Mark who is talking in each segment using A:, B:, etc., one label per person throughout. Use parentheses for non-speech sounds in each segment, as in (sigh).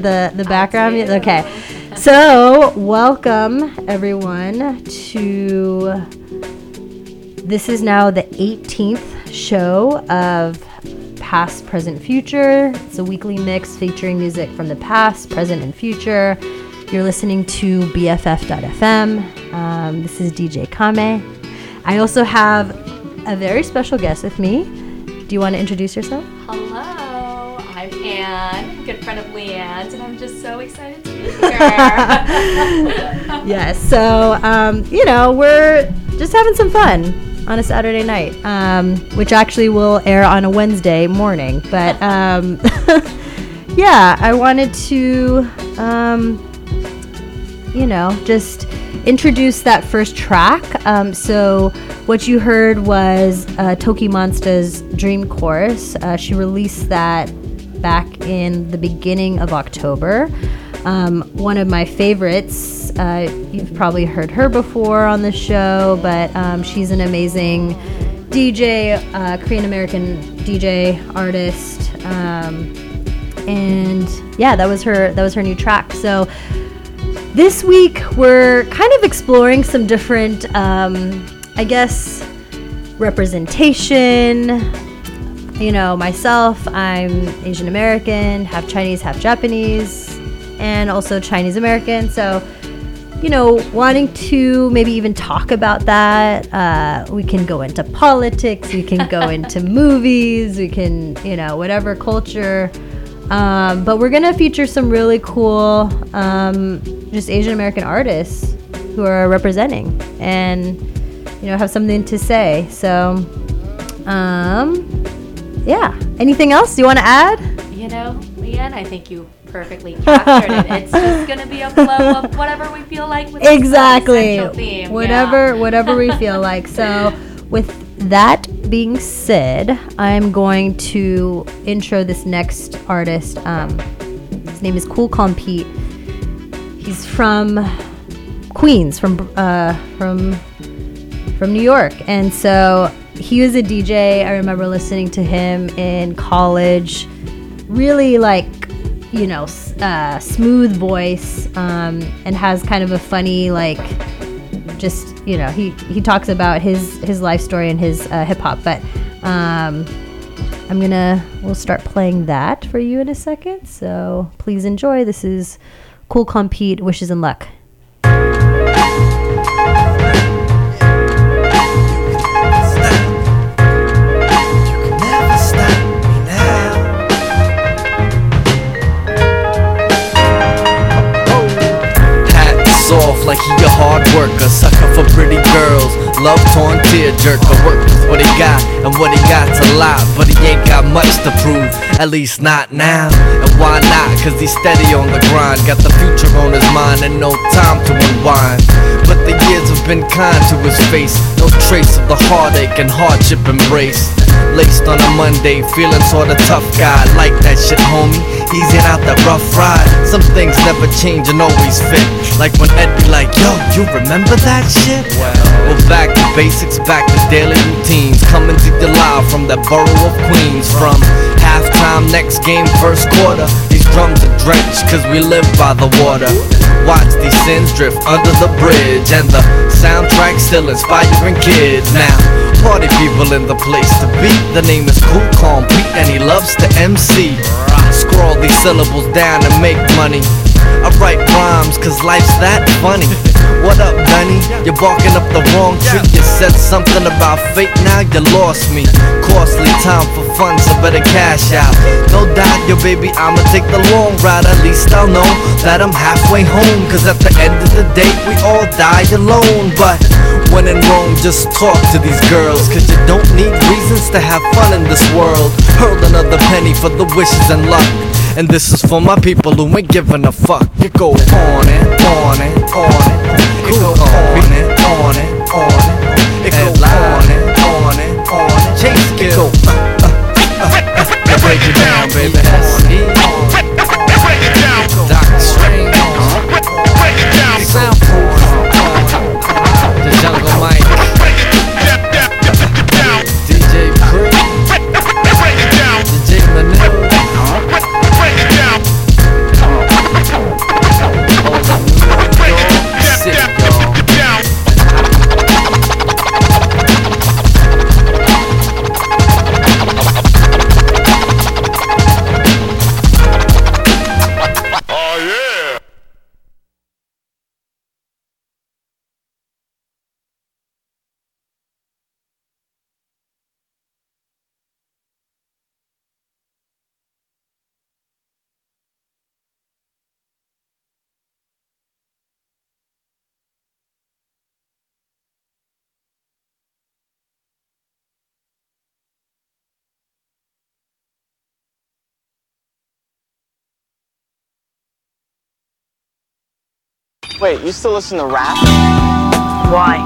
A: the the background? Okay. So, welcome everyone to this is now the 18th show of Past, Present, Future. It's a weekly mix featuring music from the past, present, and future. You're listening to BFF.fm. Um, this is DJ Kame. I also have a very special guest with me. Do you want to introduce yourself?
B: Hello, I'm Anne, good friend of Leanne's, and I'm just so excited to be (laughs) here. (laughs)
A: yes. So, um, you know, we're just having some fun on a Saturday night, um, which actually will air on a Wednesday morning. But (laughs) um, yeah, I wanted to, um, you know, just introduce that first track. Um, so, what you heard was uh, Tokimonsta's Dream Chorus. Uh, she released that back in the beginning of October. Um, one of my favorites. Uh, you've probably heard her before on the show, but um, she's an amazing DJ, uh, Korean American DJ artist, um, and yeah, that was her. That was her new track. So this week we're kind of exploring some different, um, I guess, representation. You know, myself, I'm Asian American, half Chinese, half Japanese, and also Chinese American. So, you know, wanting to maybe even talk about that. Uh, we can go into politics, we can go (laughs) into movies, we can, you know, whatever culture. Um, but we're gonna feature some really cool, um, just Asian American artists who are representing and, you know, have something to say. So, um, yeah. Anything else you want to add?
B: you know, Leanne, I think you perfectly captured it. It's just (laughs) gonna be a flow of whatever we feel like with
A: exactly
B: theme.
A: whatever
B: yeah.
A: whatever we feel (laughs) like so with that being said i'm going to intro this next artist um, his name is cool calm pete he's from queens from uh, from from new york. And so he was a dj i remember listening to him in college. Really like you know uh, smooth voice um, and has kind of a funny like just you know he he talks about his his life story and his uh, hip hop. But um, i'm gonna we'll start playing that for you in a second. So please enjoy. This is Cool Calm Pete wishes and luck
C: like he a hard worker, sucker for pretty girls, love torn tear jerker. Work with what he got, and what he got's a lot, but he ain't got much to prove, at least not now. And why not? Cause he's steady on the grind, got the future on his mind and no time to unwind. But the years have been kind to his face, no trace of the heartache and hardship embraced. Laced on a Monday, feeling sorta tough guy, like that shit, homie. Easing out the rough ride. Some things never change and always fit. Like when Ed be like, yo, you remember that shit? Well, back to basics, back to daily routines. Coming to you live from the borough of Queens. From halftime, next game, first quarter. Drums are drenched, cause we live by the water. Watch these sins drift under the bridge. And the soundtrack still inspiring kids. Now, party people in the place to be. The name is Cool Calm Pete, and he loves to MC. Scroll these syllables down and make money. I write rhymes cause life's that funny. What up, Dunny? You're barking up the wrong tree. You said something about fate, now you lost me. Costly time for fun, so better cash out. No doubt, yo, baby, I'ma take the long ride. At least I'll know that I'm halfway home. Cause at the end of the day, we all die alone. But when in Rome, just talk to these girls. Cause you don't need reasons to have fun in this world. Hurl another penny for the wishes and luck. And this is for my people who ain't giving a fuck. You go on and on and on it go on and on and on it go on and on and on chase it. Uh, uh, uh, uh, break it down, baby. Doctor
D: Wait, you still listen to rap?
E: Why?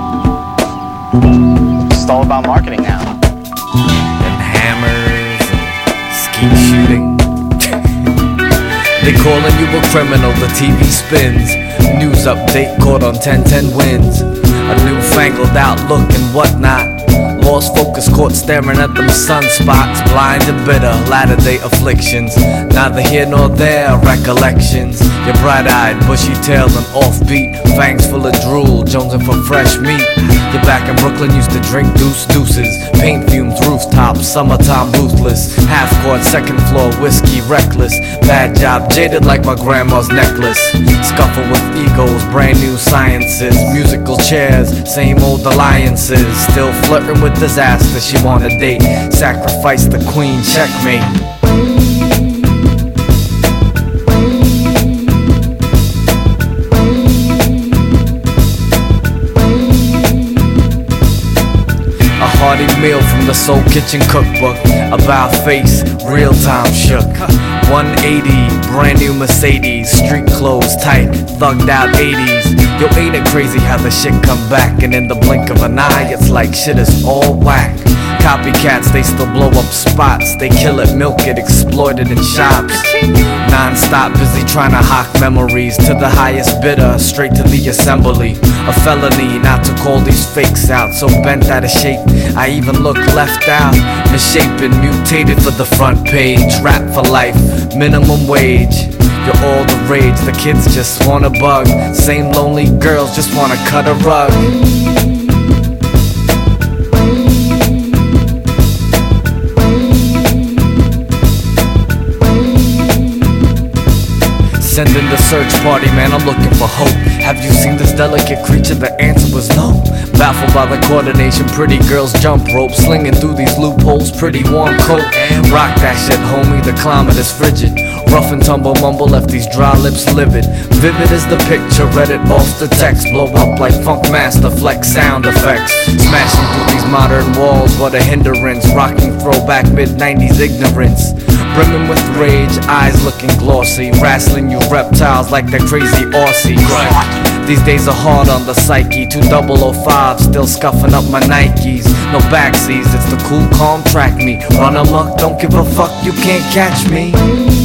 D: It's all about marketing now.
C: and hammers and skeet shooting. (laughs) they calling you a criminal, the TV spins. News update caught on 1010 wins. A newfangled outlook and whatnot. Lost focus caught staring at them sunspots. Blind and bitter, latter day afflictions. Neither here nor there, recollections. Your bright eyed, bushy tail, and offbeat. Fangs full of drool, jonesing for fresh meat. You're back in Brooklyn, used to drink deuce deuces. Paint fumes, rooftops, summertime ruthless. Half court, second floor, whiskey reckless. Bad job, jaded like my grandma's necklace. Scuffle with egos, brand new sciences. Musical chairs, same old alliances. Still flirting with disaster, she want a date. Sacrifice the queen, checkmate. A hearty meal from the Soul Kitchen cookbook. About face, real time shook. 180, brand new Mercedes. Street clothes tight, thugged out 80s. Yo, ain't it crazy how the shit come back? And in the blink of an eye, it's like shit is all whack. Copycats, they still blow up spots. They kill it, milk it, exploit it in shops. Non-stop, busy trying to hawk memories to the highest bidder, straight to the assembly. A felony not to call these fakes out, so bent out of shape. I even look left out, misshapen, mutated for the front page. Rap for life, minimum wage. You're all the rage, the kids just wanna bug. Same lonely girls just wanna cut a rug. Sending the search party, man, I'm looking for hope. Have you seen this delicate creature? The answer was no. Baffled by the coordination, pretty girls jump rope, slinging through these loopholes, pretty warm coat. Rock that shit, homie, the climate is frigid. Rough and tumble mumble left these dry lips livid. Vivid as the picture, read it off the text. Blow up like Funk Master, flex sound effects. Smashing through these modern walls, what a hindrance. Rocking throwback mid 90s ignorance. Brimming with rage, eyes looking glossy. Wrestling you reptiles like that crazy Aussie. These days are hard on the psyche. 2005, still scuffing up my Nikes. No backseas, it's the cool, calm track me. Run amok, don't give a fuck, you can't catch me.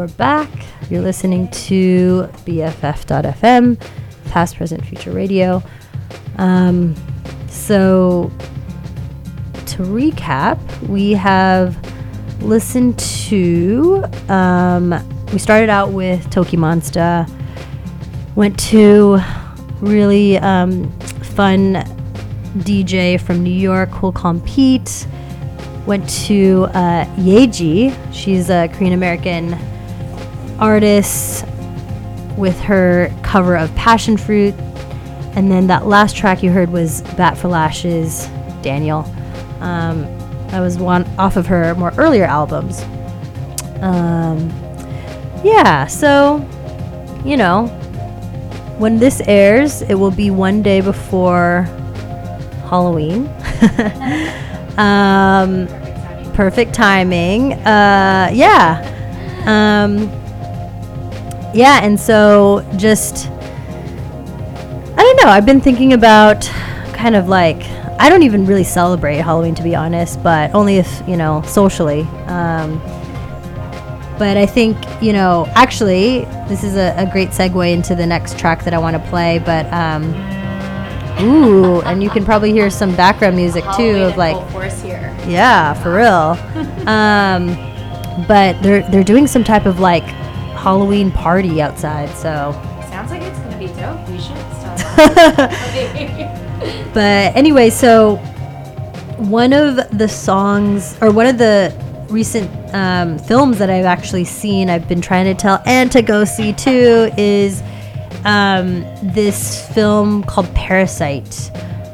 F: We're
A: back. You're listening to BFF.FM, past, present, future radio. Um, so, to recap, we have listened to, um, we started out with Tokimonsta, went to really um, fun DJ from New York Cool Calm Pete. Went to uh, Yaeji. She's a Korean American artist with her cover of Passion Fruit. And then that last track you heard was Bat for Lashes, Daniel. Um, that was one off of her more earlier albums. Um, yeah, so, you know, when this airs, it will be one day before Halloween. (laughs) um, perfect timing. Uh, yeah. Um, yeah, and so just, I don't know. I've been thinking about kind of like, I don't even really celebrate Halloween to be honest, but only if, you know, socially. Um, but I think, you know, actually, this is a, a great segue into the next track that I want to play. But, um, ooh, and you can probably hear some background music too of like,
B: force here.
A: yeah, for real. (laughs) um, but they're they're doing some type of like Halloween party outside. So,
B: Sounds like it's gonna be dope. We should start. (laughs)
A: but anyway, so one of the songs or one of the recent um, films that I've actually seen, I've been trying to tell and to go see too, is um, this film called Parasite.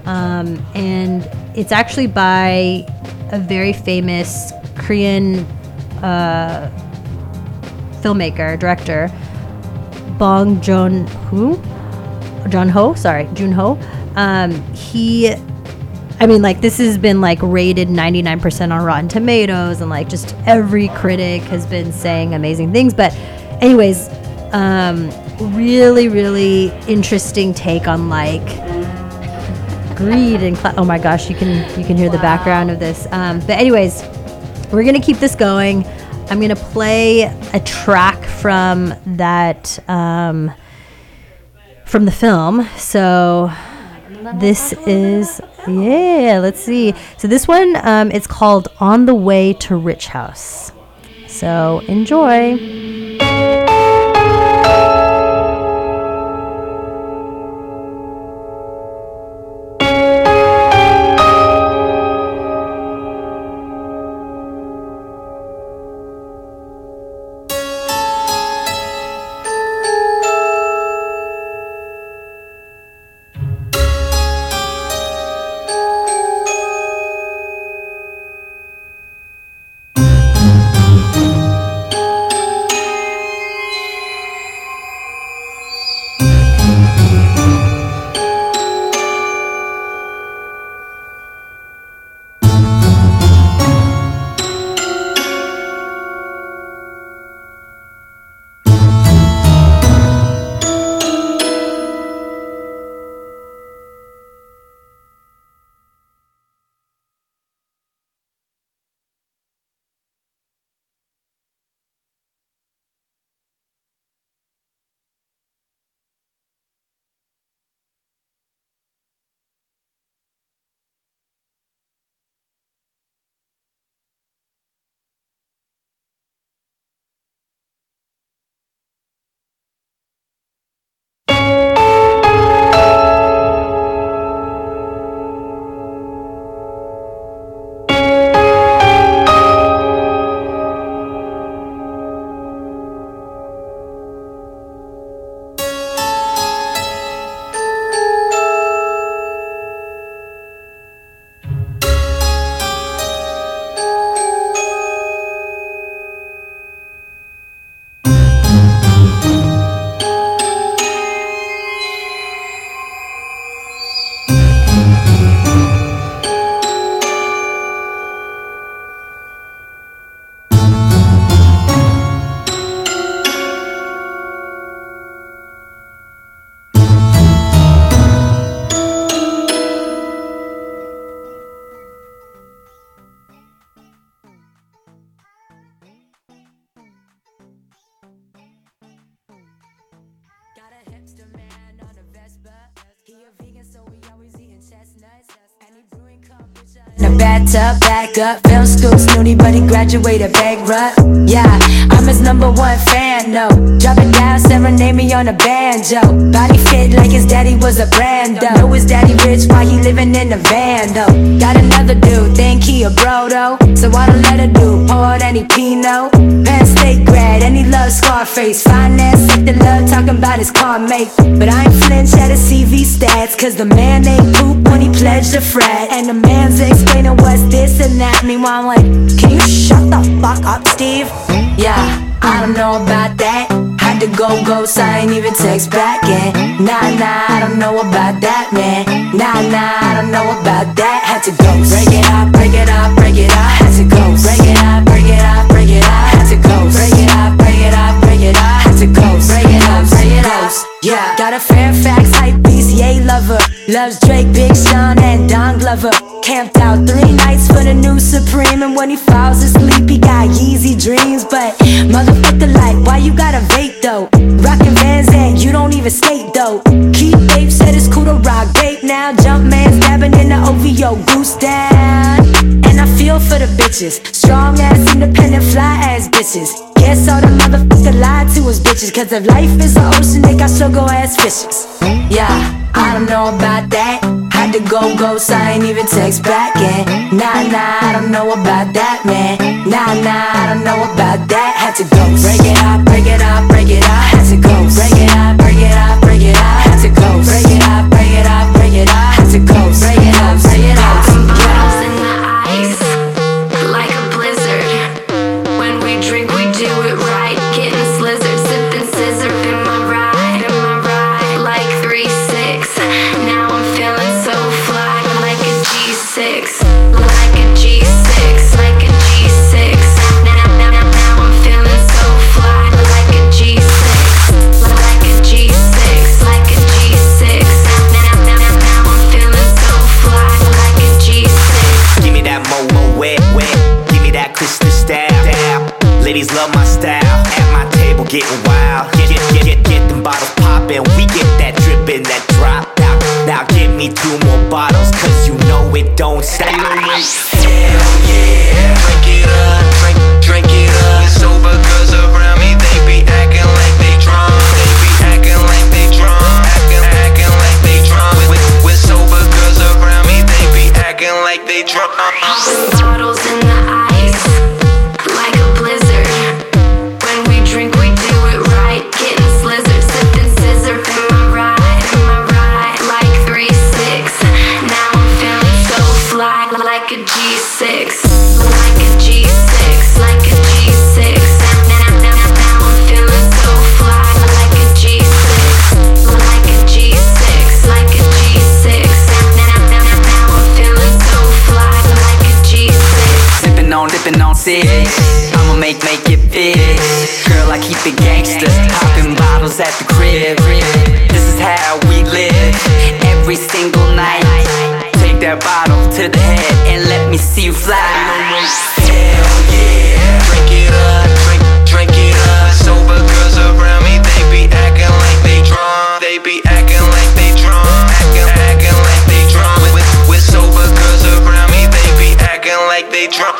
A: Um, and it's actually by a very famous Korean uh, filmmaker, director, Bong Joon Ho. John Ho, sorry, Jun Ho. Um, he, I mean, like this has been like rated 99% on Rotten Tomatoes, and like just every critic has been saying amazing things. But, anyways, um, really, really interesting take on like greed and cla oh my gosh, you can you can hear the background of this. Um, but anyways, we're gonna keep this going. I'm gonna play a track from that. Um, from the film. So this is yeah. Let's see. So this one, um, it's called "On the Way to Rich House." So enjoy.
E: Bathtub, back up. Film school snooty, but he graduated bankrupt. Yeah, I'm his number one fan, no. Drop it down, serenade me on a banjo. Body fit like his daddy was a Brando. Know his daddy rich why he living in a van, though. Got another dude, think he a bro, though. So I don't let her do, pour any Pinot. Penn State grad, and he loves Scarface. Finance sector love talking about his car mate. But I ain't flinch at his CV stats, cause the man ain't poop when he pledged a frat. And the man's explaining what's this and that. Meanwhile, I'm like, can you shut the fuck up, Steve? Yeah, I don't know about that. Had to go ghost, I ain't even text back. And nah, nah, I don't know about that, man. Nah, nah, I don't know about that. Had to go break it up, break it up, break it up. Had to go break it up, break it up, break it up. Had to go break it up, break it up, break it up. Had to go break it up, break it up. Yeah, got a Fairfax hype beast, yay lover. Loves Drake, Big Sean, Camped out three nights for the new Supreme, and when he falls asleep, he got Yeezy dreams. But motherfucker, like, why you gotta vape though? Rockin' Vans and you don't even skate though. Keep Babe said it's cool to rock vape now. Jump man stabbing in the OVO goose down. And I feel for the bitches, strong ass, independent, fly ass bitches. Guess all the motherfucker lied to us bitches. Cause if life is an ocean, they got struggle ass fishes. Yeah, I don't know about that. To go ghost, I ain't even text back. And nah, nah, I don't know about that, man. Nah, nah, I don't know about that. Had to go break it up, break it up, break it up. Had to go break it up, break it up, break it up. Had to go break it up,
G: getting wild. Get get get get, get them bottles poppin'. We get that drippin', that drop. Now now give me two more bottles, cause you know it don't stop. Hell yeah.
H: Drink it up, drink, drink it up. It's sober girls around me, they be acting like they drunk. They be acting like they drunk. Acting, acting like they drunk. With, with sober girls around me, they be acting like they drunk.
I: Bottles in
J: Girl, I keep it gangster. Popping bottles at the crib. This is how we live every single night. Take that bottle to the head and let me see you fly.
H: Hell yeah. Drink it up, drink, it up. Sober girls around me, they be acting like they drunk. They be acting like they drunk. Acting, acting like they drunk. With sober girls around me, they be acting like they drunk.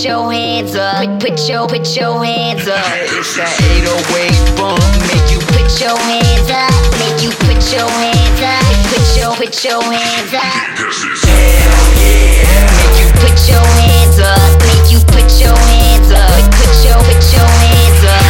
K: Put your hands up. Put, put your put your hands up.
J: It's that 808 bump make you
K: Put your hands up, make you put your hands up. Put your put your hands up.
H: Hell yeah.
K: Make you put your hands up, make you put your hands up. Put, put your put your hands up.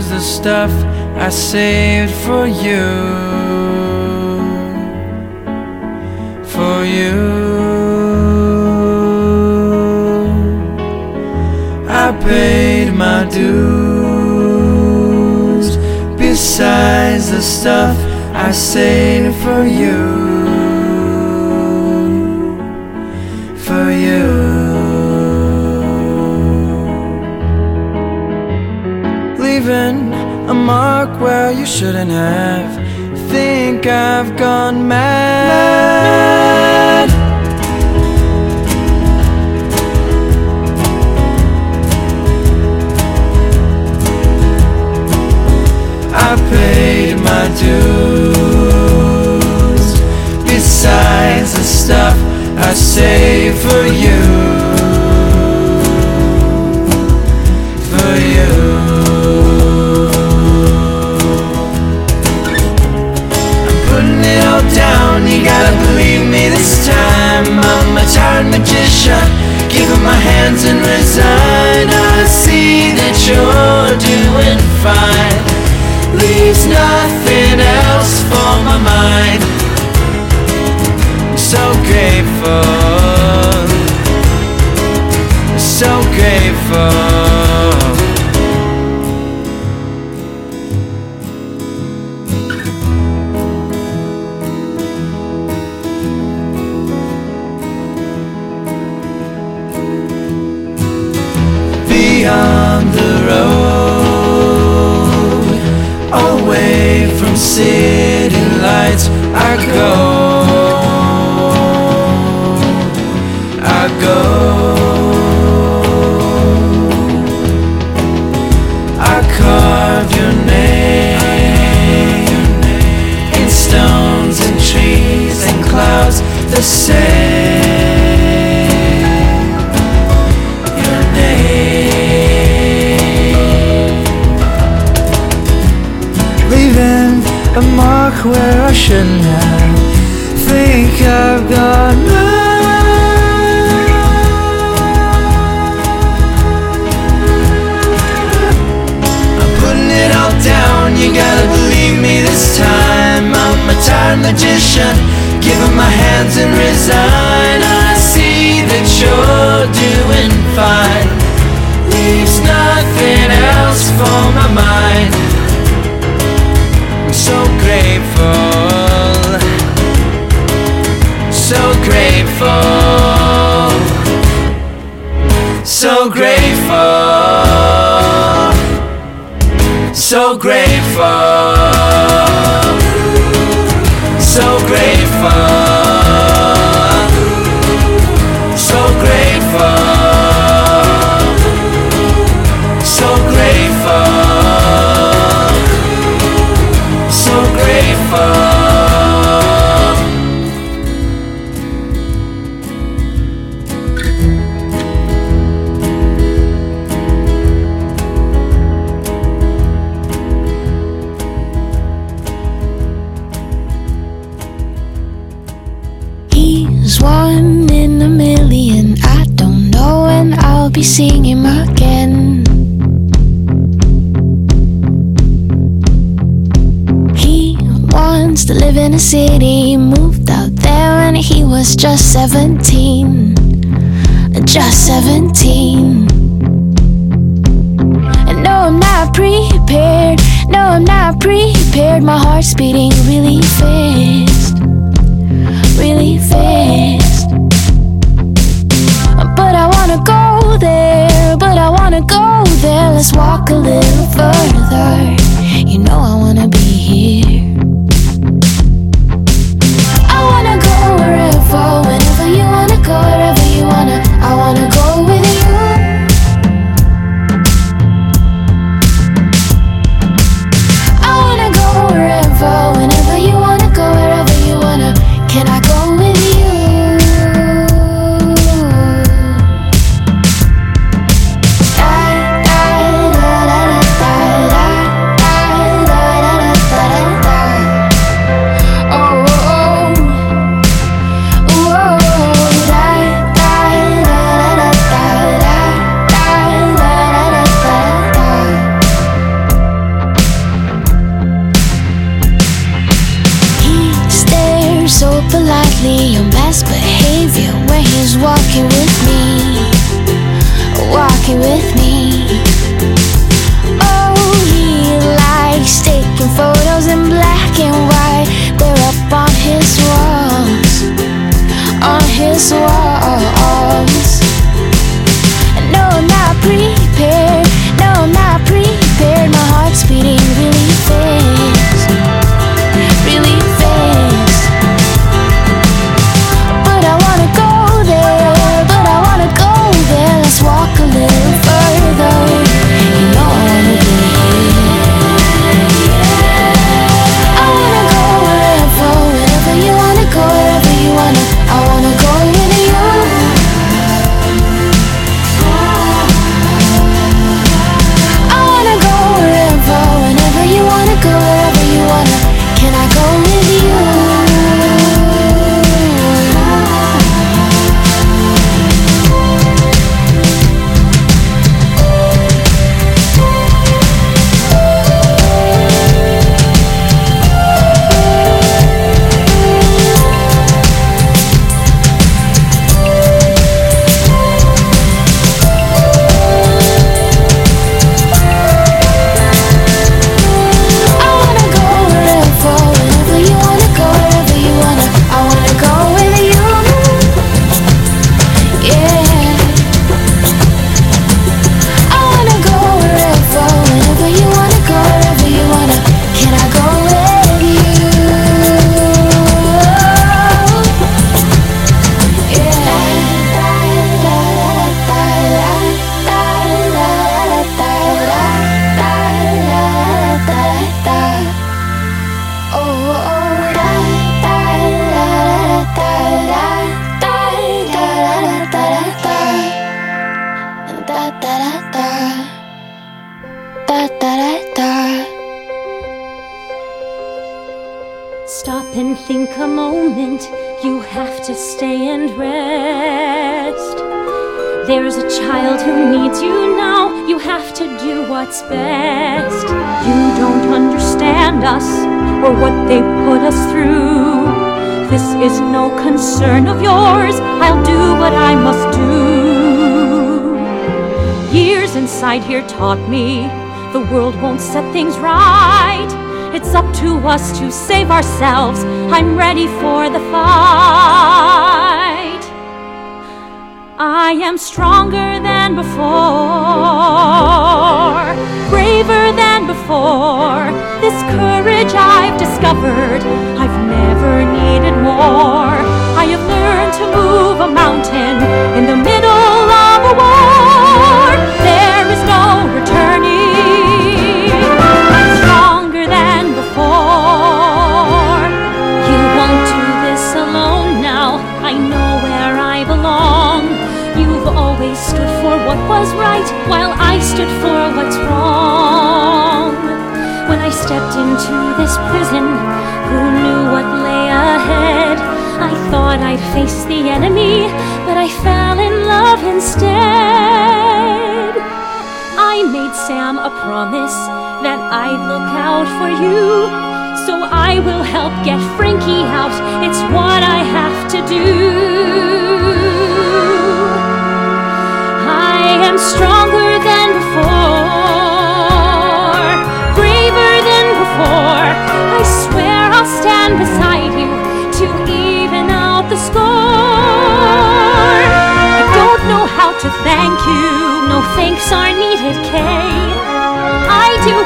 L: stuff I saved for you. For you. I paid my dues. Besides the stuff I saved for you. shouldn't have. Think I've gone mad. I paid my dues. Besides the stuff I save for you. you gotta believe me this time. I'm a tired magician Give up my hands and resign. I see that you're doing fine. Leaves nothing else for my mind. I'm so grateful. So grateful.
F: walking with me, walking with me.
M: us to save ourselves. I'm ready for the fight. I am stronger than before, braver than before. This courage I've discovered, I've never needed more. I have learned to move a mountain in the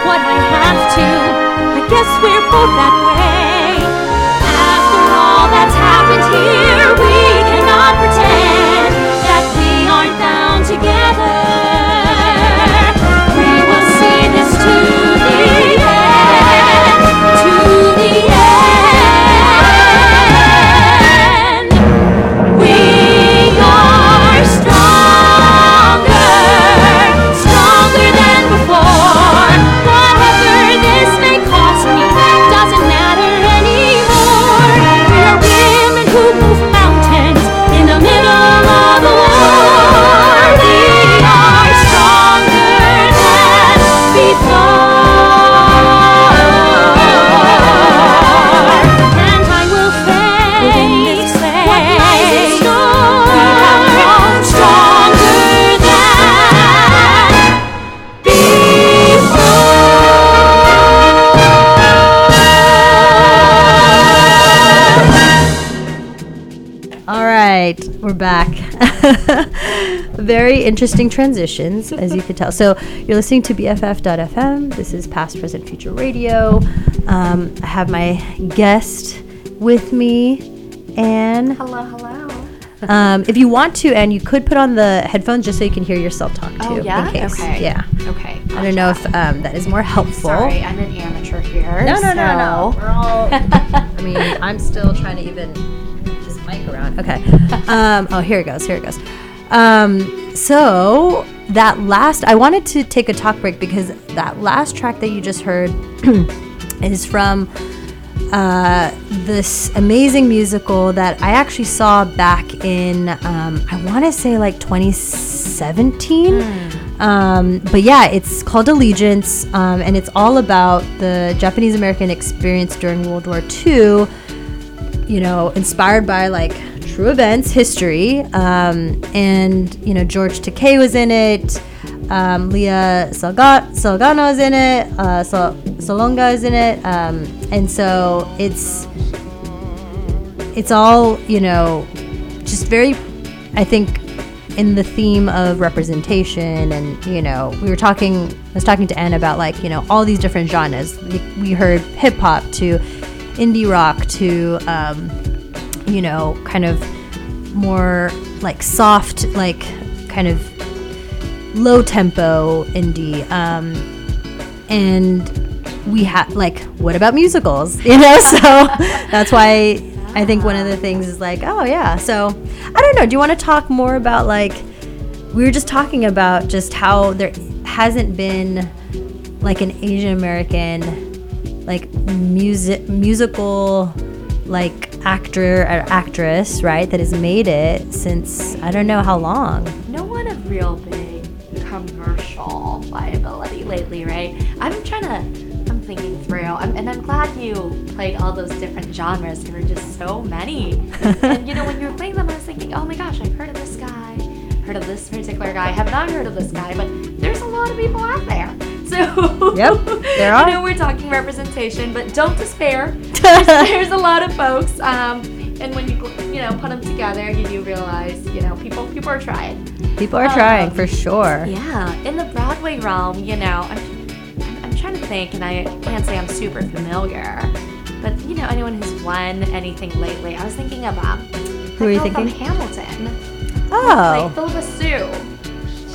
M: what I have to. I guess we're both that way. After all that's happened here, we cannot pretend that we aren't bound together.
A: We're back. (laughs) Very interesting transitions, as you could tell. So you're listening to BFF.FM. This is Past, Present, Future Radio. Um, I have my guest with me, Anne.
B: Hello, hello.
A: Um, if you want to, Anne, you could put on the headphones just so you can hear yourself talk too.
B: Oh, yeah?
A: In case.
B: Okay.
A: Yeah.
B: Okay.
A: I don't know if um, that is more helpful.
B: Sorry, I'm an amateur here.
A: No, no, no, no. We're all. (laughs) I mean, I'm still trying to even around. Okay. Um, oh, here it goes. Here it goes. Um, so that last, I wanted to take a talk break because that last track that you just heard (clears throat) is from uh, this amazing musical that I actually saw back in, um, I want to say like 2017. Um, but yeah, it's called Allegiance, um, and it's all about the Japanese American experience during World War II. You know, inspired by like true events, history, um, and you know George Takei was in it. Um, Lea Salga- Salgano is in it. Uh, Sol- Salonga is in it, um, and so it's it's all you know, just very, I think, in the theme of representation and you know we were talking i was talking to anne about like you know all these different genres we, we heard hip-hop to indie rock to um, you know kind of more like soft like kind of low tempo indie um, and we had like what about musicals? (laughs) You know so that's why i think one of the things is like oh yeah. So i don't know. Do you want to talk more about like we were just talking about just how there hasn't been like an asian american like music musical like actor or actress right that has made it since i don't know how long
B: no one of real big commercial viability lately, right? I'm trying to, I'm thinking through, I'm, and I'm glad you played all those different genres. There were just so many. (laughs) and you know, when you were playing them, I was thinking, oh my gosh, I've heard of this guy, heard of this particular guy, have not heard of this guy, but there's a lot of people out there. (laughs) So,
A: Yep, there
B: I know we're talking representation, but don't despair. (laughs) there's, there's a lot of folks. Um, and when you you know put them together, you do realize you know people people are trying.
A: people are
B: Um,
A: trying for sure
B: Yeah, in the Broadway realm, you know, I'm, I'm trying to think, and I can't say I'm super familiar, but you know, anyone who's won anything lately, I was thinking of um,
A: Who are you thinking?
B: Hamilton.
A: Oh.
B: Like Phillipa Soo.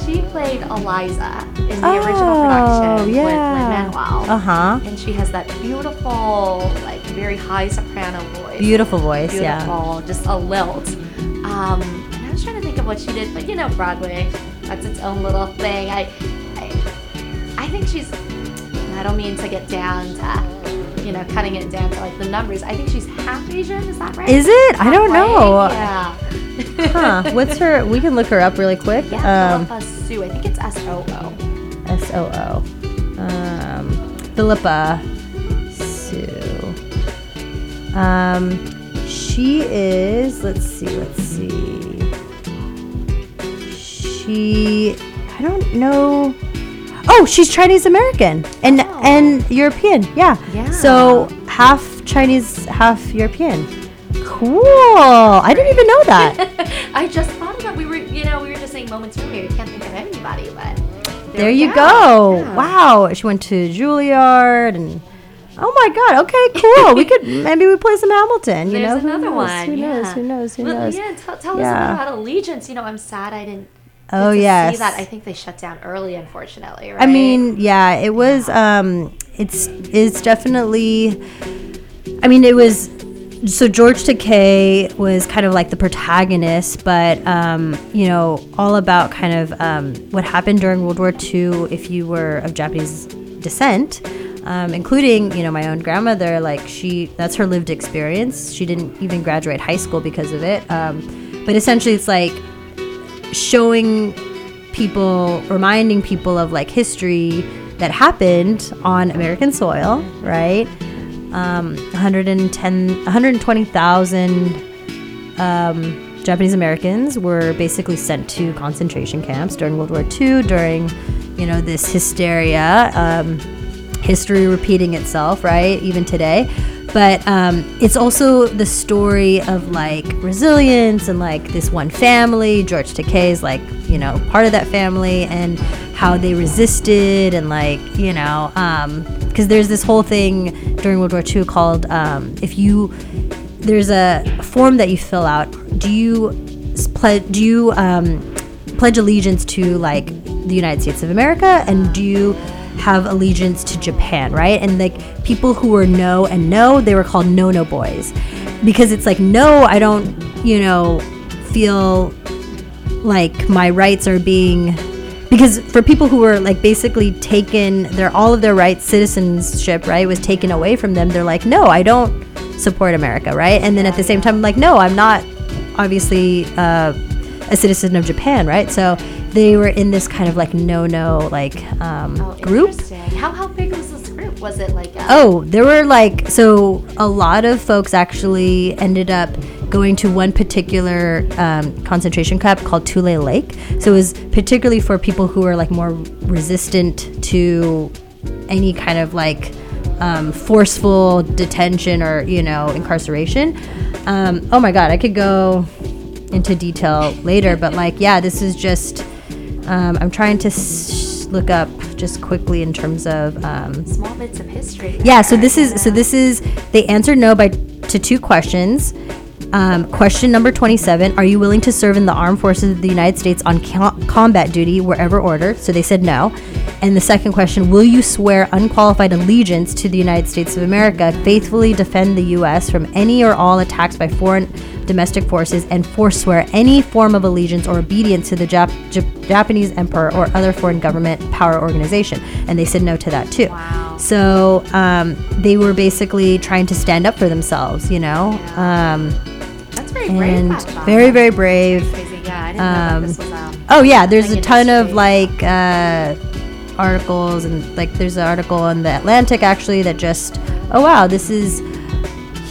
B: She played Eliza in the
A: Oh,
B: original production
A: yeah.
B: with Lin Manuel.
A: Uh-huh.
B: And she has that beautiful, like very high soprano voice.
A: Beautiful voice, yeah.
B: Beautiful, just a lilt. Um, and I was trying to think of what she did, but you know, Broadway, that's its own little thing. I, I, I think she's. I don't mean to get down to, you know, cutting it down to like the numbers. I think she's half Asian. Is that right?
A: Is it? I don't
B: Halfway?
A: know.
B: Yeah.
A: huh what's her we can look her up really quick
B: Yeah,
A: um
B: Phillipa Soo. I think it's S O O.
A: s-o-o um phillipa soo um she is let's see let's see she i don't know oh she's chinese american and oh. and european yeah
B: Yeah.
A: so half chinese half european cool i didn't even know that (laughs)
B: I just thought of that. We were, you know, we were just saying moments earlier. You can't think of anybody, but
A: there,
B: we
A: you go.
B: Yeah.
A: Wow. She went to Juilliard and oh my god. Okay, cool. we could (laughs) maybe we play some Hamilton. You
B: There's
A: know, Who
B: another
A: knows?
B: one.
A: Who
B: yeah.
A: knows? Who knows? Who
B: But,
A: knows?
B: Yeah, tell, tell us about Allegiance. You know, I'm sad I didn't.
A: Oh, yes.
B: See that I think they shut down early, unfortunately. Right?
A: I mean, yeah, it was. Um, it's it's definitely. I mean, it was. So George Takei was kind of like the protagonist, but um, you know, all about kind of um, what happened during World War II if you were of Japanese descent, um, including you know my own grandmother. Like she, that's her lived experience. She didn't even graduate high school because of it. Um, but essentially, it's like showing people, reminding people of like history that happened on American soil, right? Um, 110, 120,000 um, Japanese Americans were basically sent to concentration camps during World War II, during, you know, this hysteria, um, history repeating itself, right? Even today. But um, it's also the story of like resilience and like this one family. George Takei is like you know part of that family and how they resisted and like you know because there's this whole thing during World War II called um, if you there's a form that you fill out. Do you do you um, pledge allegiance to like the United States of America and do you have allegiance to Japan, right? And like people who were no and no, they were called no no boys. Because it's like no, I don't, you know, feel like my rights are being because for people who were like basically taken their all of their rights citizenship right was taken away from them they're like no i don't support america right? And then at the same time like no i'm not obviously uh, a citizen of japan right? So they were in this kind of like no no like um, group
B: Interesting. How how big was this group? Was it like a,
A: Oh, there were like so a lot of folks actually ended up going to one particular um, concentration camp called Tule Lake. So it was particularly for people who were like more resistant to any kind of like um, forceful detention or you know incarceration. Um, oh my God, I could go into detail later, but like yeah, this is just um, I'm trying to s- look up just quickly in terms of um,
B: small bits of history?
A: yeah so this is so this is they answered no by to two questions. Um, question number 27 are you willing to serve in the armed forces of the united states on co- combat duty wherever ordered? So they said no and the second question will you swear unqualified allegiance to the united states of america faithfully defend the us from any or all attacks by foreign domestic forces and forswear any form of allegiance or obedience to the Jap- Jap- Japanese emperor or other foreign government power organization. And they said no to that too. So um, they were basically trying to stand up for themselves, you know. Um,
B: That's very brave. then.
A: very, very brave.
B: Yeah, I didn't know that this was um,
A: oh yeah, there's a ton of like uh, articles and like there's an article in the Atlantic actually that just oh wow this is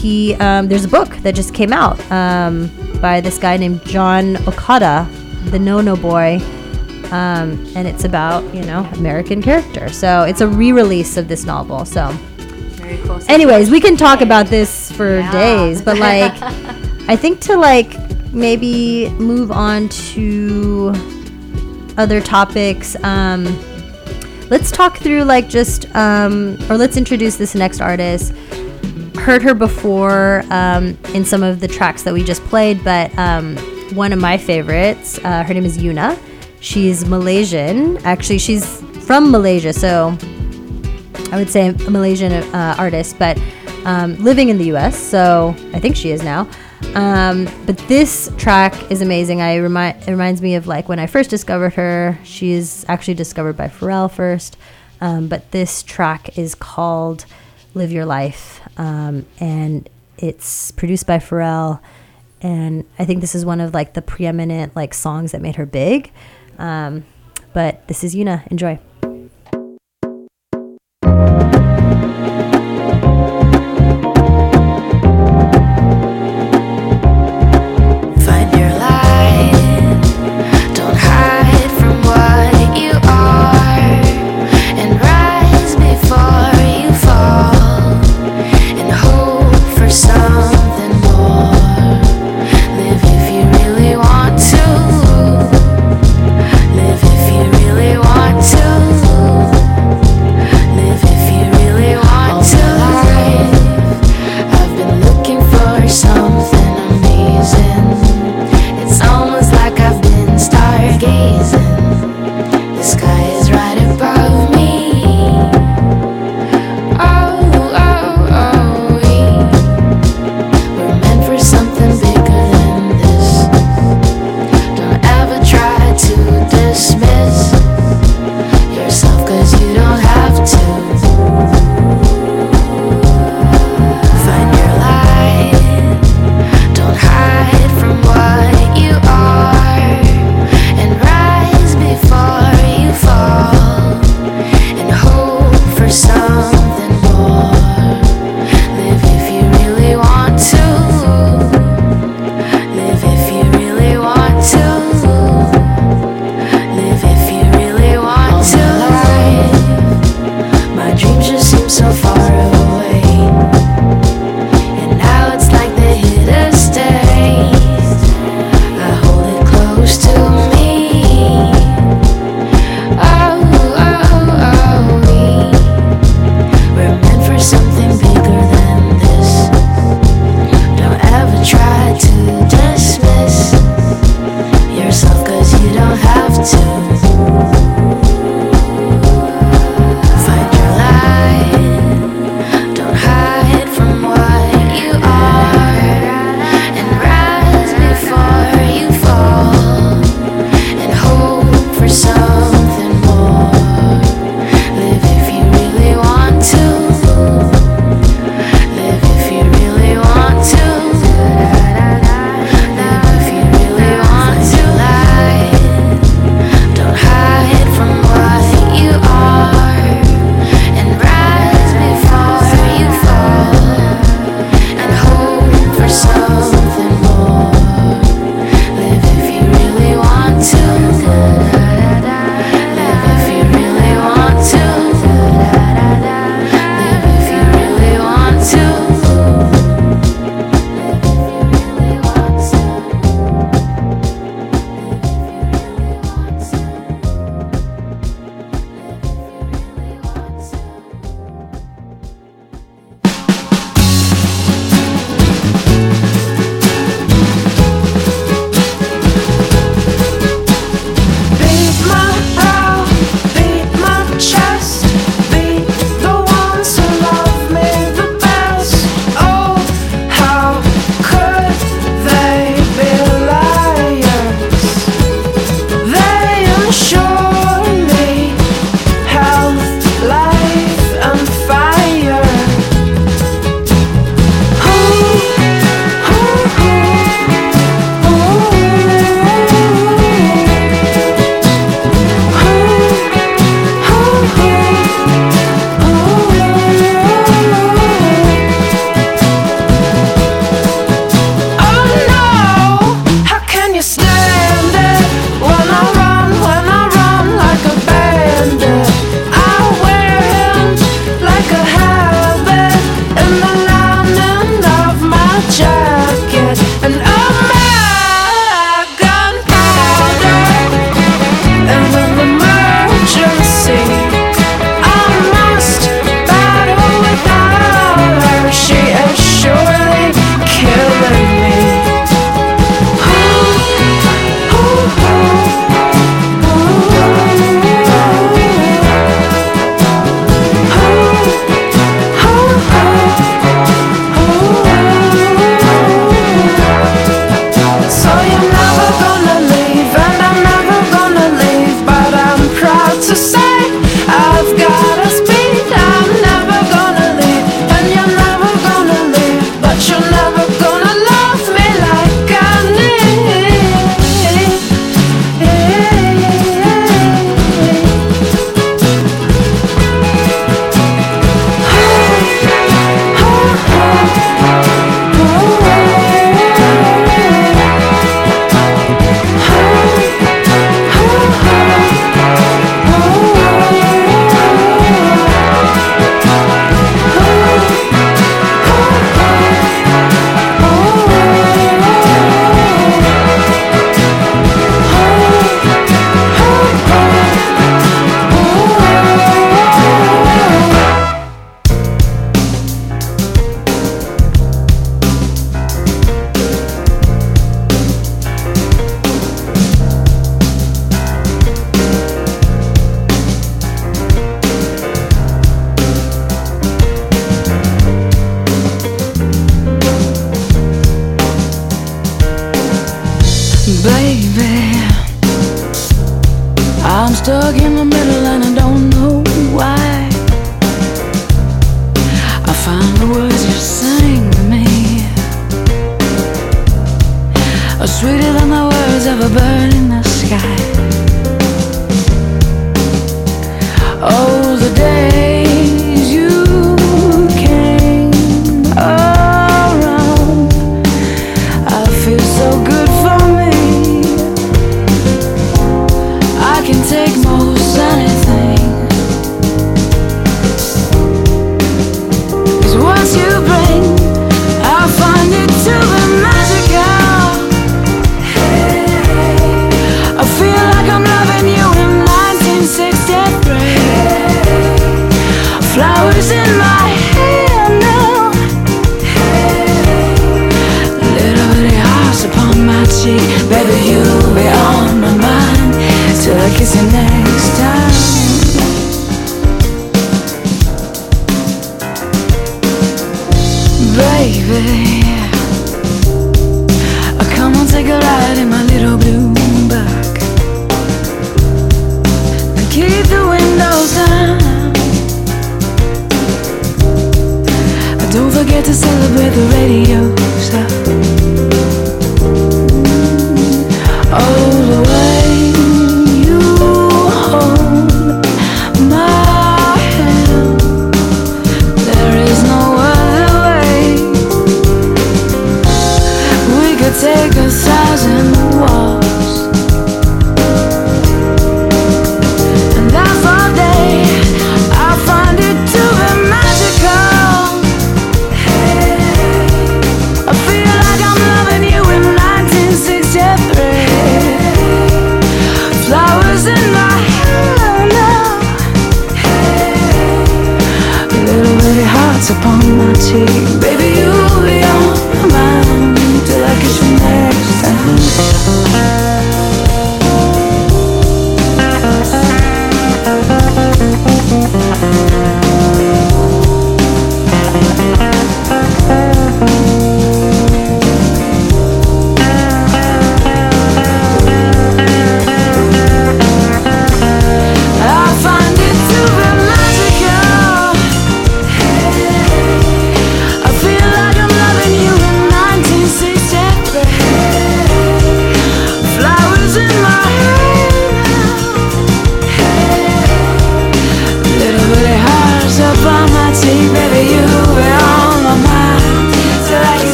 A: he um, there's a book that just came out um, by this guy named John Okada, the No No Boy, um, and it's about you know American character. So it's a re-release of this novel. So,
B: very cool. So
A: anyways, we can talk about this for
B: Yeah.
A: days, but like (laughs) I think to like maybe move on to other topics. Um, let's talk through like just um, or let's introduce this next artist heard her before um, in some of the tracks that we just played, but um, one of my favorites, uh, her name is Yuna. She's Malaysian. Actually, she's from Malaysia, so I would say a Malaysian uh, artist, but um, living in the US, so I think she is now. Um, but this track is amazing. I remind it reminds me of like when I first discovered her. She is actually discovered by Pharrell first, um, but this track is called "Live Your Life," um, and it's produced by Pharrell. And I think this is one of like the preeminent like songs that made her big. Um, but this is Yuna. Enjoy.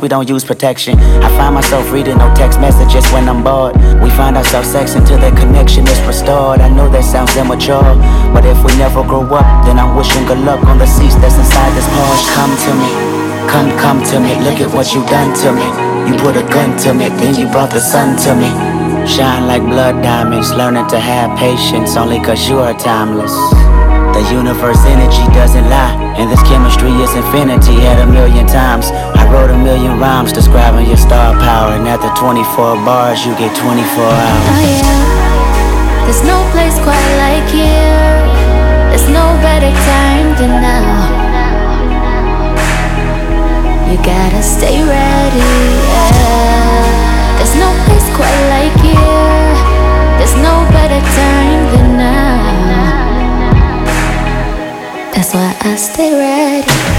I: We don't
N: use protection. I find myself reading no text messages when I'm bored. We find ourselves sex until that connection is restored. I know that sounds immature, but if we never grow up, then I'm wishing good luck on the seats that's inside this Porsche. Come to me, come, come to me. Look at what you done to me. You put a gun to me, then you brought the sun to me. Shine like blood diamonds, learning to have patience only cause you are timeless. The universe energy doesn't lie, and this chemistry is infinity at a million times. Wrote a million rhymes describing your star power, and after 24 bars, you get 24 hours.
F: Oh yeah, there's no place quite like here. There's no better time than now. You gotta stay ready. Yeah. There's no place quite like here. There's no better time than now. That's why I stay ready.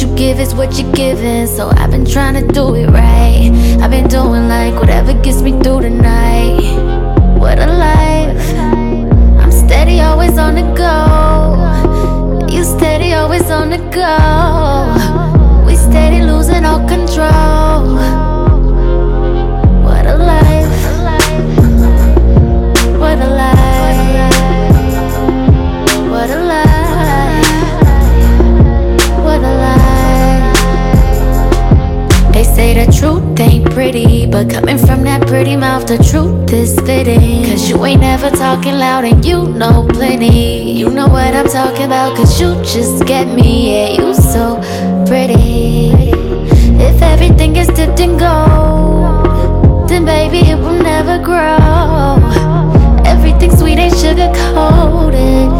F: What you give is what you're giving, so I've been trying to do it right. I've been doing like whatever gets me through the night. What a life. I'm steady, always on the go. You steady, always on the go. We steady losing all control. Say the truth ain't pretty, but coming from that pretty mouth, the truth is fitting. Cause you ain't never talking loud and you know plenty. You know what I'm talking about, cause you just get me. Yeah, you so pretty. If everything is dipped in gold, then baby it will never grow. Everything sweet ain't sugar coated.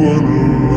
F: I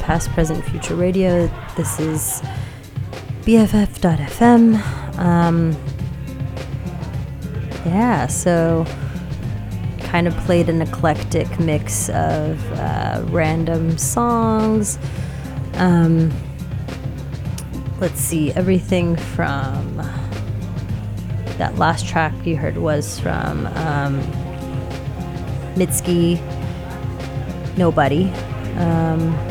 A: Past, Present, Future Radio. This is BFF.fm. Um, yeah, so kind of played an eclectic mix of uh, random songs. Um, let's see, everything from that last track you heard was from um, Mitski Nobody. Um,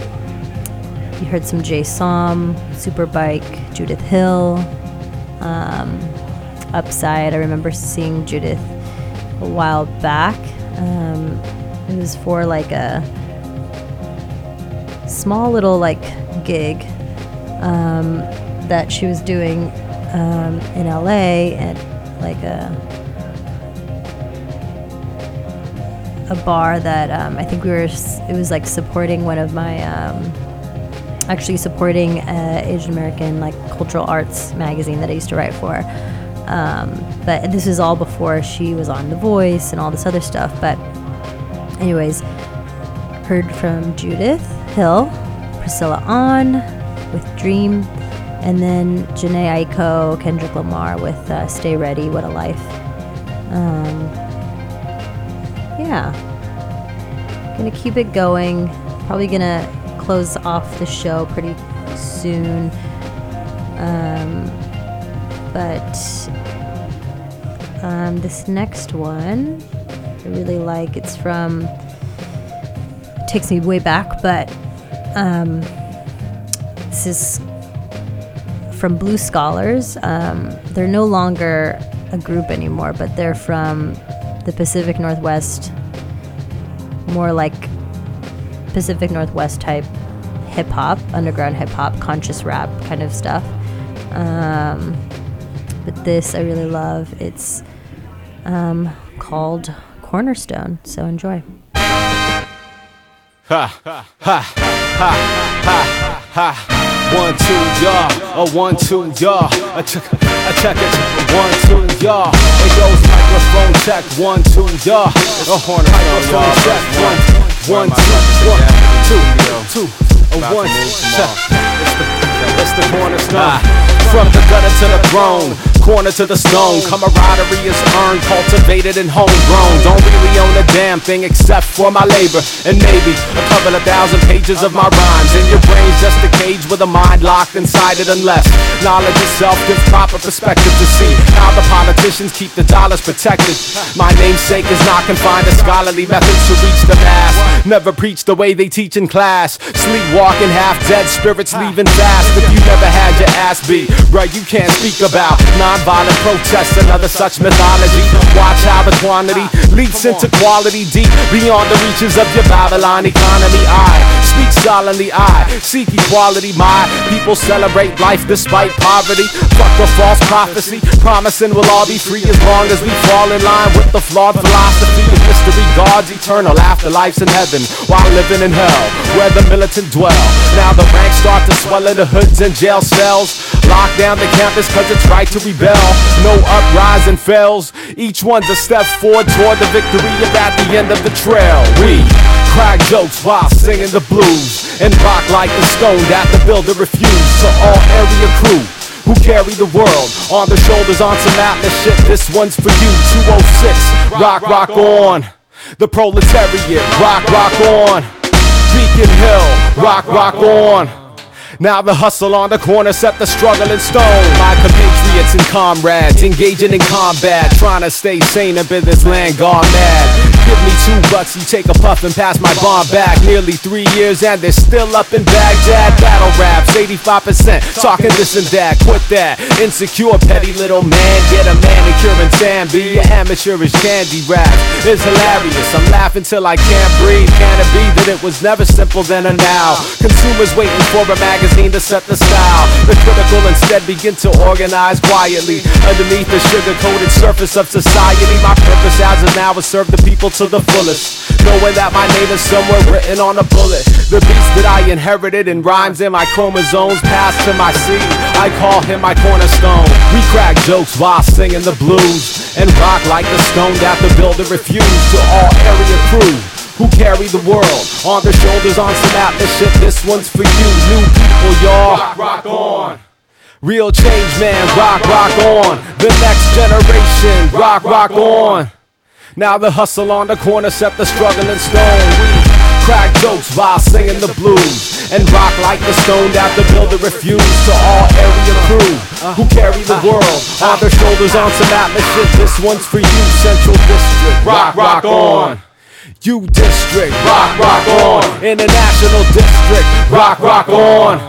A: you heard some Jay Som, Superbike, Judith Hill, um, Upside. I remember seeing Judith a while back. Um, it was for like a small little like gig um, that she was doing um, in LA at like a a bar that um, I think we were. It was like supporting one of my, um, actually supporting uh, Asian American like cultural arts magazine that I used to write for. Um, but this was all before she was on The Voice and all this other stuff. But, anyways, heard from Judith Hill, Priscilla Ahn with Dream, and then Jhené Aiko, Kendrick Lamar with uh, Stay Ready, What a Life. Um, yeah. Gonna keep it going. Probably gonna close off the show pretty soon. Um, but um, this next one I really like. It's from takes me way back, but um, this is from Blue Scholars. Um, they're no longer a group anymore, but they're from the Pacific Northwest, more like Pacific Northwest type hip hop, underground hip hop, conscious rap kind of stuff. Um, but this I really love. It's um, called Cornerstone, so enjoy.
O: Ha, ha, ha, ha, ha. ha. One, two, y'all. A one, two, y'all. A check, a check it. One, two, y'all. It goes microphone check. One, two, y'all. A horn microphone check. One, one, two, one, two, two. One. It's the, it's the cornerstone. Ah. From the gutter to the throne, corner to the stone. Camaraderie is earned, cultivated, and homegrown. Don't really own a damn thing except for my labor. And maybe a couple of thousand pages of my rhymes. And your brain's just a cage with a mind locked inside it, unless knowledge itself gives proper perspective to see how the politicians keep the dollars protected. My namesake is not confined to scholarly methods to reach the mass. Never preach the way they teach in class. Sleepwalking, half dead spirits leaving fast. If you never had your ass beat, right, you can't speak about nonviolent protests and other such mythology. Watch how the quantity leaks into quality deep beyond the reaches of your Babylon economy. I speak solemnly, I seek equality. My people celebrate life despite poverty. Fuck the false prophecy, promising we'll all be free as long as we fall in line with the flawed philosophy of mystery. God's eternal afterlife's in heaven while living in hell, where the militant dwell. Now the ranks start to swell in the hoods and jail cells. Lock down the campus cause it's right to rebel. No uprising fails. Each one's a step forward toward the victory of at the end of the trail. We crack jokes while singing the blues and rock like the stone that the builder refused. To all area crew who carry the world on their shoulders on some atlas shit. This one's for you. 206, rock, rock on. The proletariat, rock, rock on. Beacon Hill, rock, rock on. Now the hustle on the corner set the struggle in stone. My compatriots and comrades engaging in combat, trying to stay sane up in this land gone mad. Give me two bucks, you take a puff and pass my bomb back. Nearly three years and they're still up in Baghdad. Battle raps, 85% talking this and that. Quit that, insecure petty little man. Get a manicure and tan, be your amateurish candy rap. It's hilarious, I'm laughing till I can't breathe. Can it be that it was never simple then or now? Consumers waiting for a magazine to set the style. The critical instead begin to organize quietly underneath the sugar-coated surface of society. My purpose as of now is serve the people to the fullest. Knowing that my name is somewhere written on a bullet. The beast that I inherited and rhymes in my chromosomes passed to my seed. I call him my cornerstone. We crack jokes while singing the blues and rock like the stone that the builder refused to all area crew who carry the world on their shoulders on some shit. This one's for you, new people, y'all. Rock, rock on. Real change, man. Rock, rock on. The next generation. Rock, rock on. Now the hustle on the corner set the struggle in stone. We crack jokes while singing the blues and rock like the stone that the builder refused to all area crew who carry the world on their shoulders on some shit. This one's for you, Central District. Rock, rock on. U District, rock, rock on. International District, rock, rock on.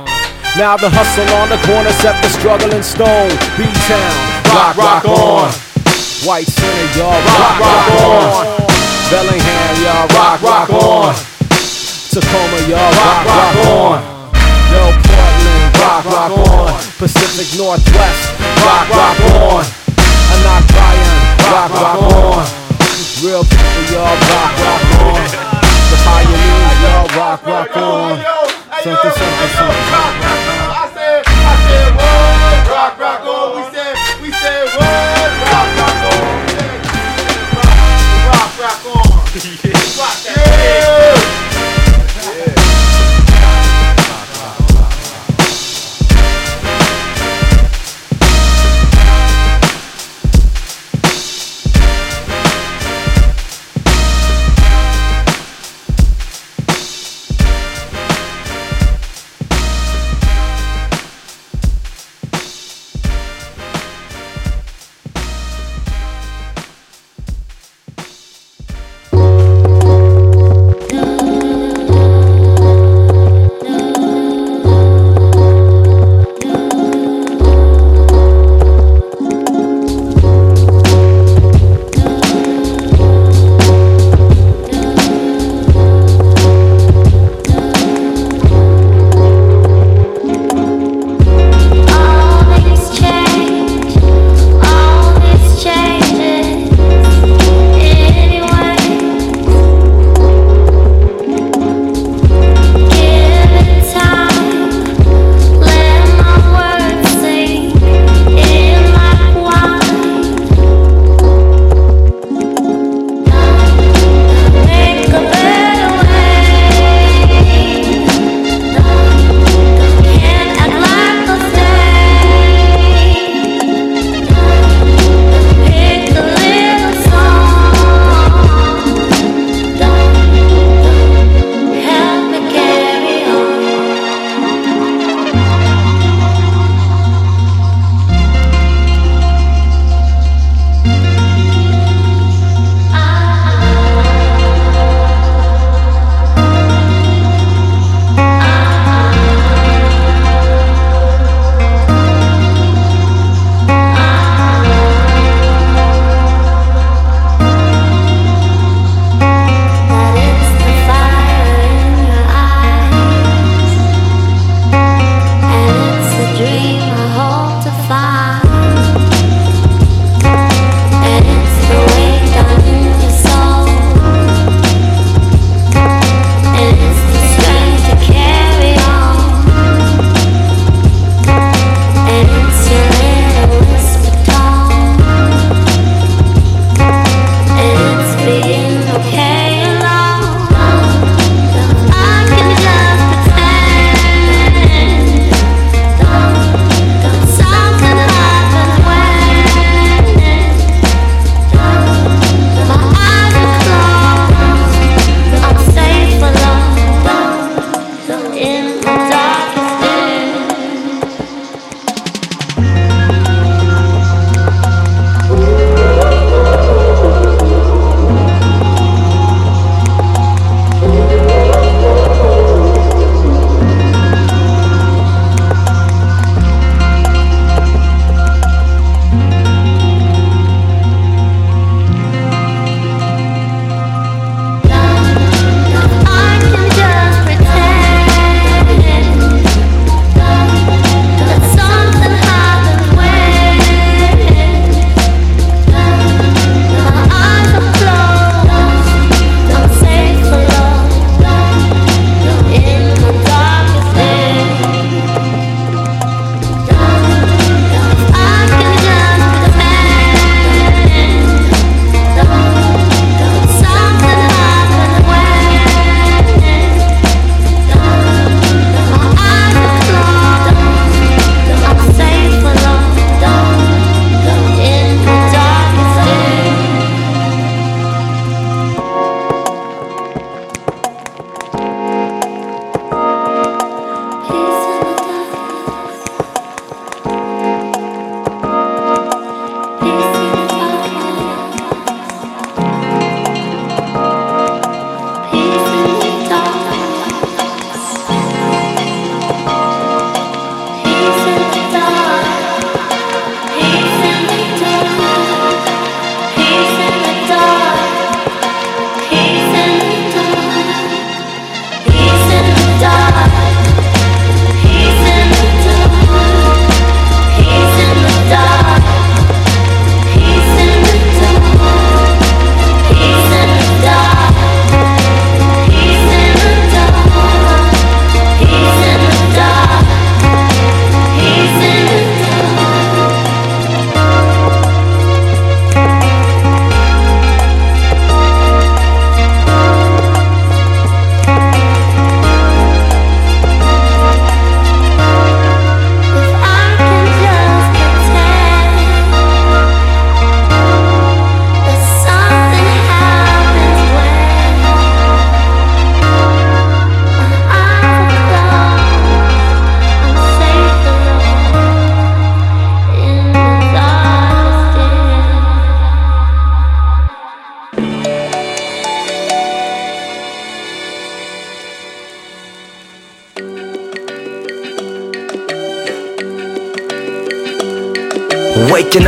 O: Now the hustle on the corner set the struggle in stone. B-Town, rock, rock on. White Center, y'all, rock, rock on. Bellingham, y'all, rock, rock on. Tacoma, y'all, rock, rock on. Yo, Portland, rock, rock on. Pacific Northwest, rock, rock on. Anak Bayan, rock, rock on. Real people, y'all rock, rock on. The pioneers, y'all rock, rock on. Something, something, something.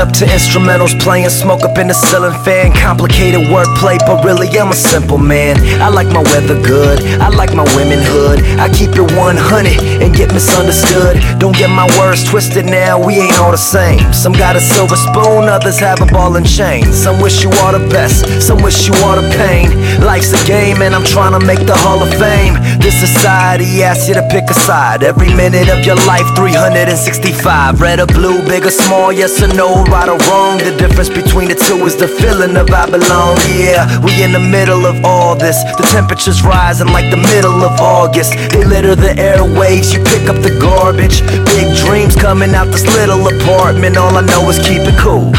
P: Up to instrumentals playing, smoke up in the ceiling fan. Complicated wordplay, but really I'm a simple man. I like my weather good, I like my womenhood. I keep it 100 and get misunderstood. Don't get my words twisted now, we ain't all the same. Some got a silver spoon, others have a ball and chain. Some wish you all the best, some wish you all the pain. Life's a game and I'm trying to make the Hall of Fame. This society asks you to pick a side. Every minute of your life, 365. Red or blue, big or small, yes or no, right or wrong. The difference between the two is the feeling of I belong. Yeah, we in the middle of all this. The temperature's rising like the middle of August. They litter the airways, you pick up the garbage. Big dreams coming out this little apartment. All I know is keep it cool.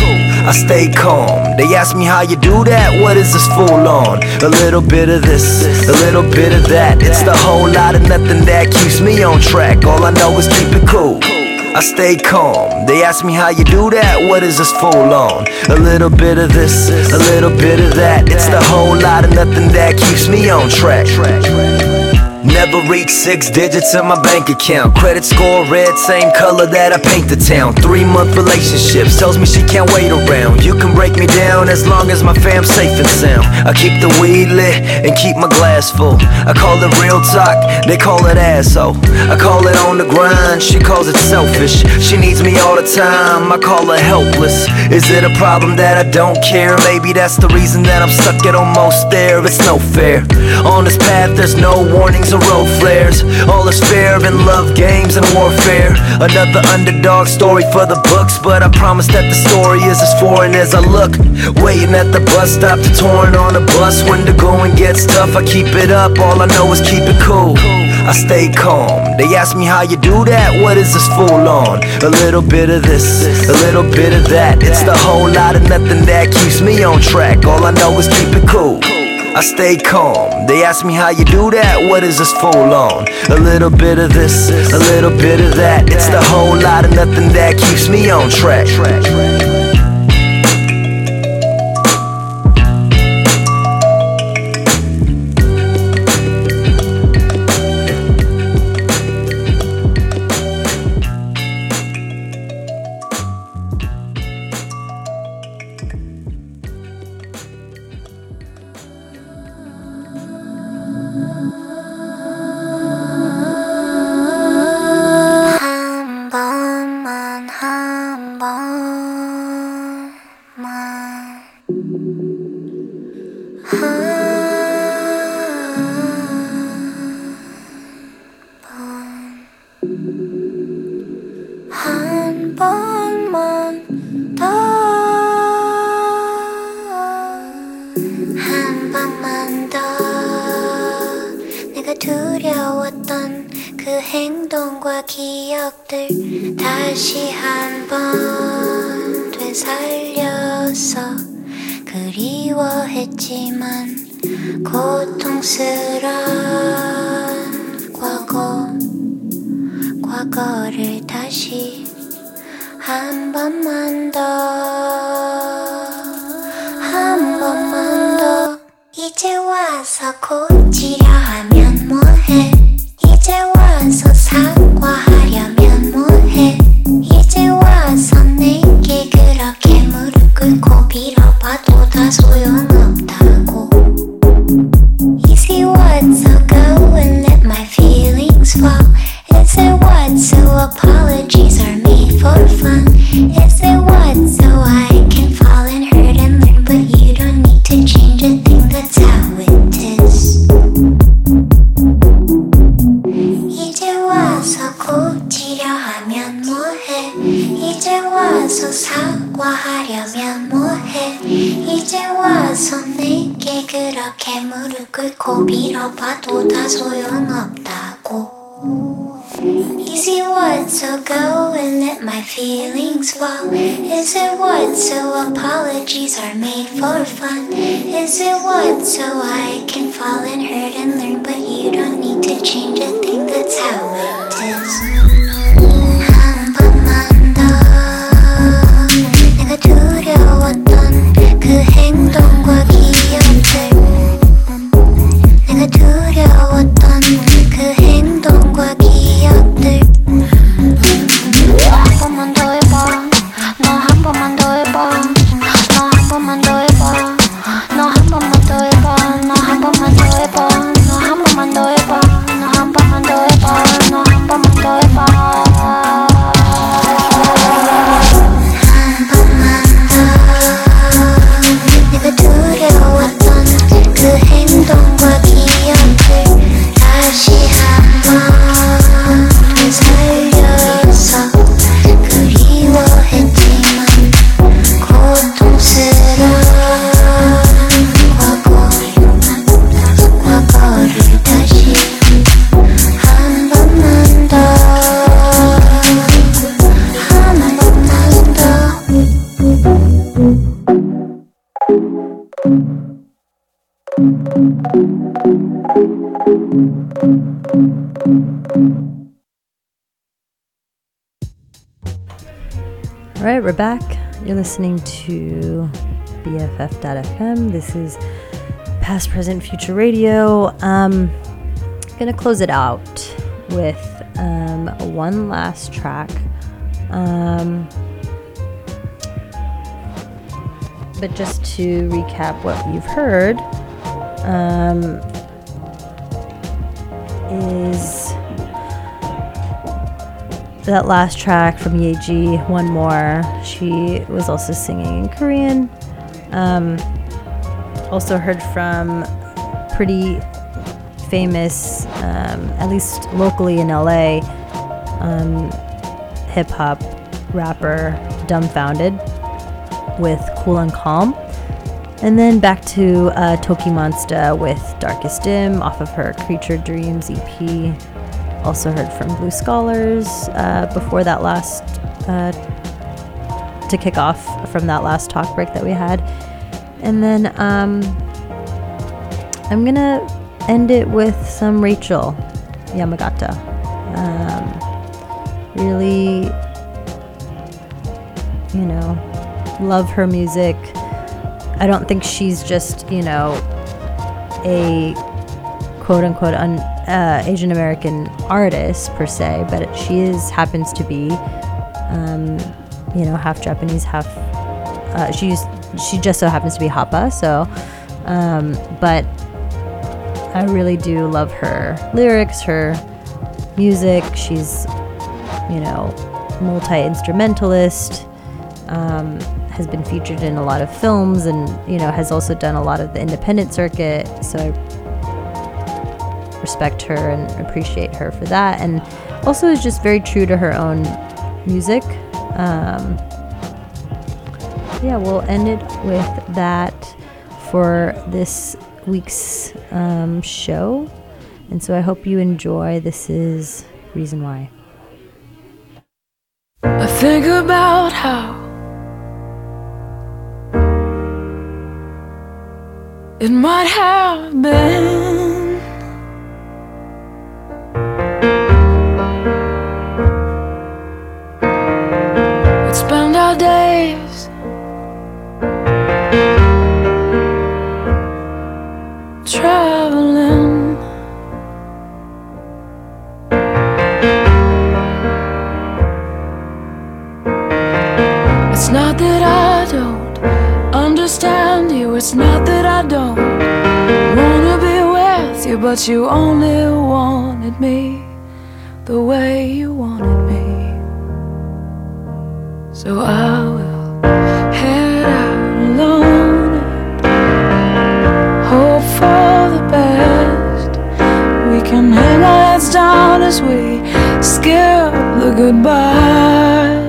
P: I stay calm. They ask me how you do that. What is this full on? A little bit of this, a little bit of that. It's the whole lot of nothing that keeps me on track. All I know is keep it cool. I stay calm. They ask me how you do that. What is this full on? A little bit of this, a little bit of that. It's the whole lot of nothing that keeps me on track. Never reach six digits in my bank account. Credit score red, same color that I paint the town. Three month relationships tells me she can't wait around. You can break me down as long as my fam's safe and sound. I keep the weed lit and keep my glass full. I call it real talk, they call it asshole. I call it on the grind, she calls it selfish. She needs me all the time, I call her helpless. Is it a problem that I don't care? Maybe that's the reason that I'm stuck at almost there. It's no fair. On this path, there's no warnings or road flares. All is fair in love games and warfare. Another underdog story for the books, but I promise that the story is as foreign as I look. Waiting at the bus stop to touring on a bus when the going gets tough. I keep it up, all I know is keep it cool. I stay calm. They ask me how you do that. What is this full on? A little bit of this, a little bit of that. It's the whole lot of nothing that keeps me on track. All I know is keep it cool. I stay calm. They ask me how you do that. What is this full on? A little bit of this, a little bit of that. It's the whole lot of nothing that keeps me on track.
A: BFF.FM. This is Past, Present, Future Radio. Um, gonna close it out with um, one last track. Um, but just to recap what you've heard, um, is that last track from Yaeji, One More. She was also singing in Korean. Um, also heard from pretty famous, um, at least locally in LA, um, hip hop rapper Dumbfoundead with Cool and Calm. And then back to uh, Tokimonsta with Darkest Dim off of her Creature Dreams EP. Also heard from Blue Scholars uh, before that last, uh, to kick off from that last talk break that we had. And then um, I'm gonna end it with some Rachael Yamagata. Um, really, you know, love her music. I don't think she's just, you know, a quote unquote un, uh, Asian American artist per se, but she is happens to be, um, you know, half Japanese, half. Uh, she's she just so happens to be Hapa, so. Um, but I really do love her lyrics, her music. She's, you know, multi instrumentalist. Um, has been featured in a lot of films and you know has also done a lot of the independent circuit so i respect her and appreciate her for that and also is just very true to her own music um, yeah we'll end it with that for this week's um, show and so i hope you enjoy this is reason why
Q: I think about how it might have been. But you only wanted me the way you wanted me. So I will head out alone and hope for the best. We can hang our heads down as we skip the goodbyes.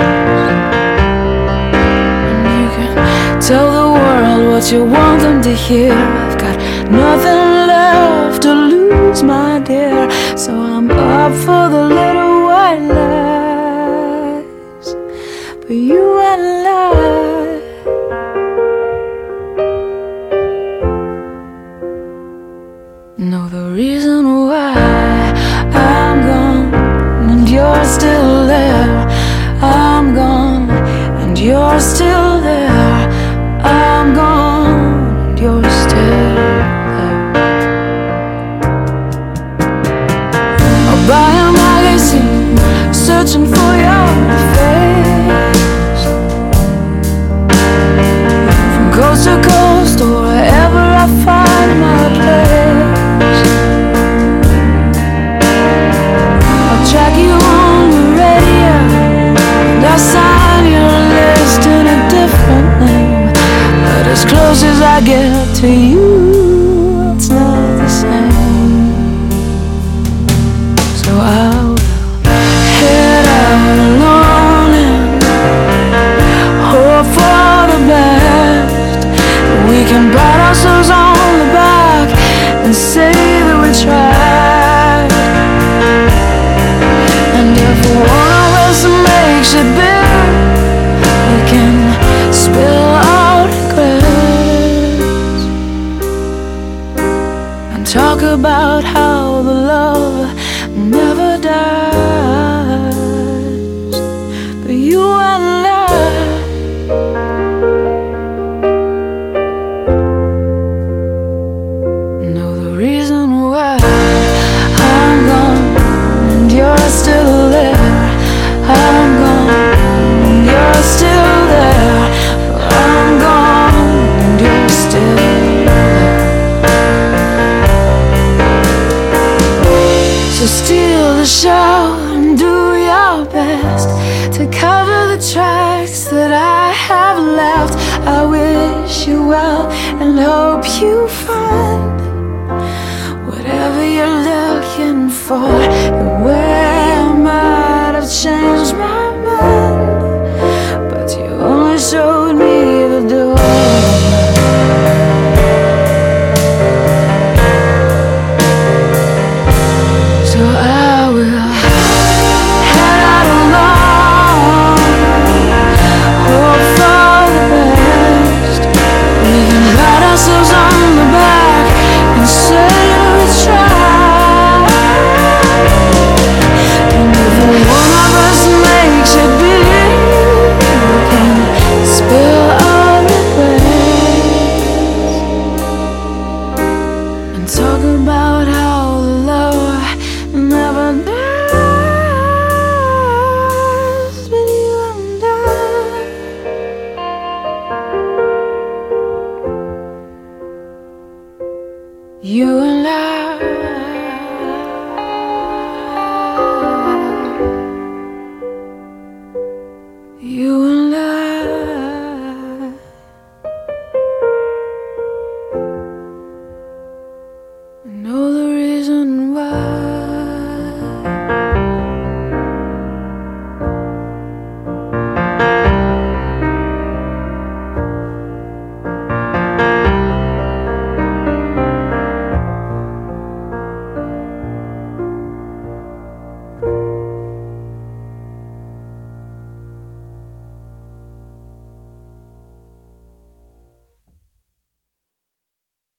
Q: Tell the world what you want them to hear. I've got nothing up for the little white lies. But you and I. Know the reason why I'm gone and you're still there. I'm gone and you're still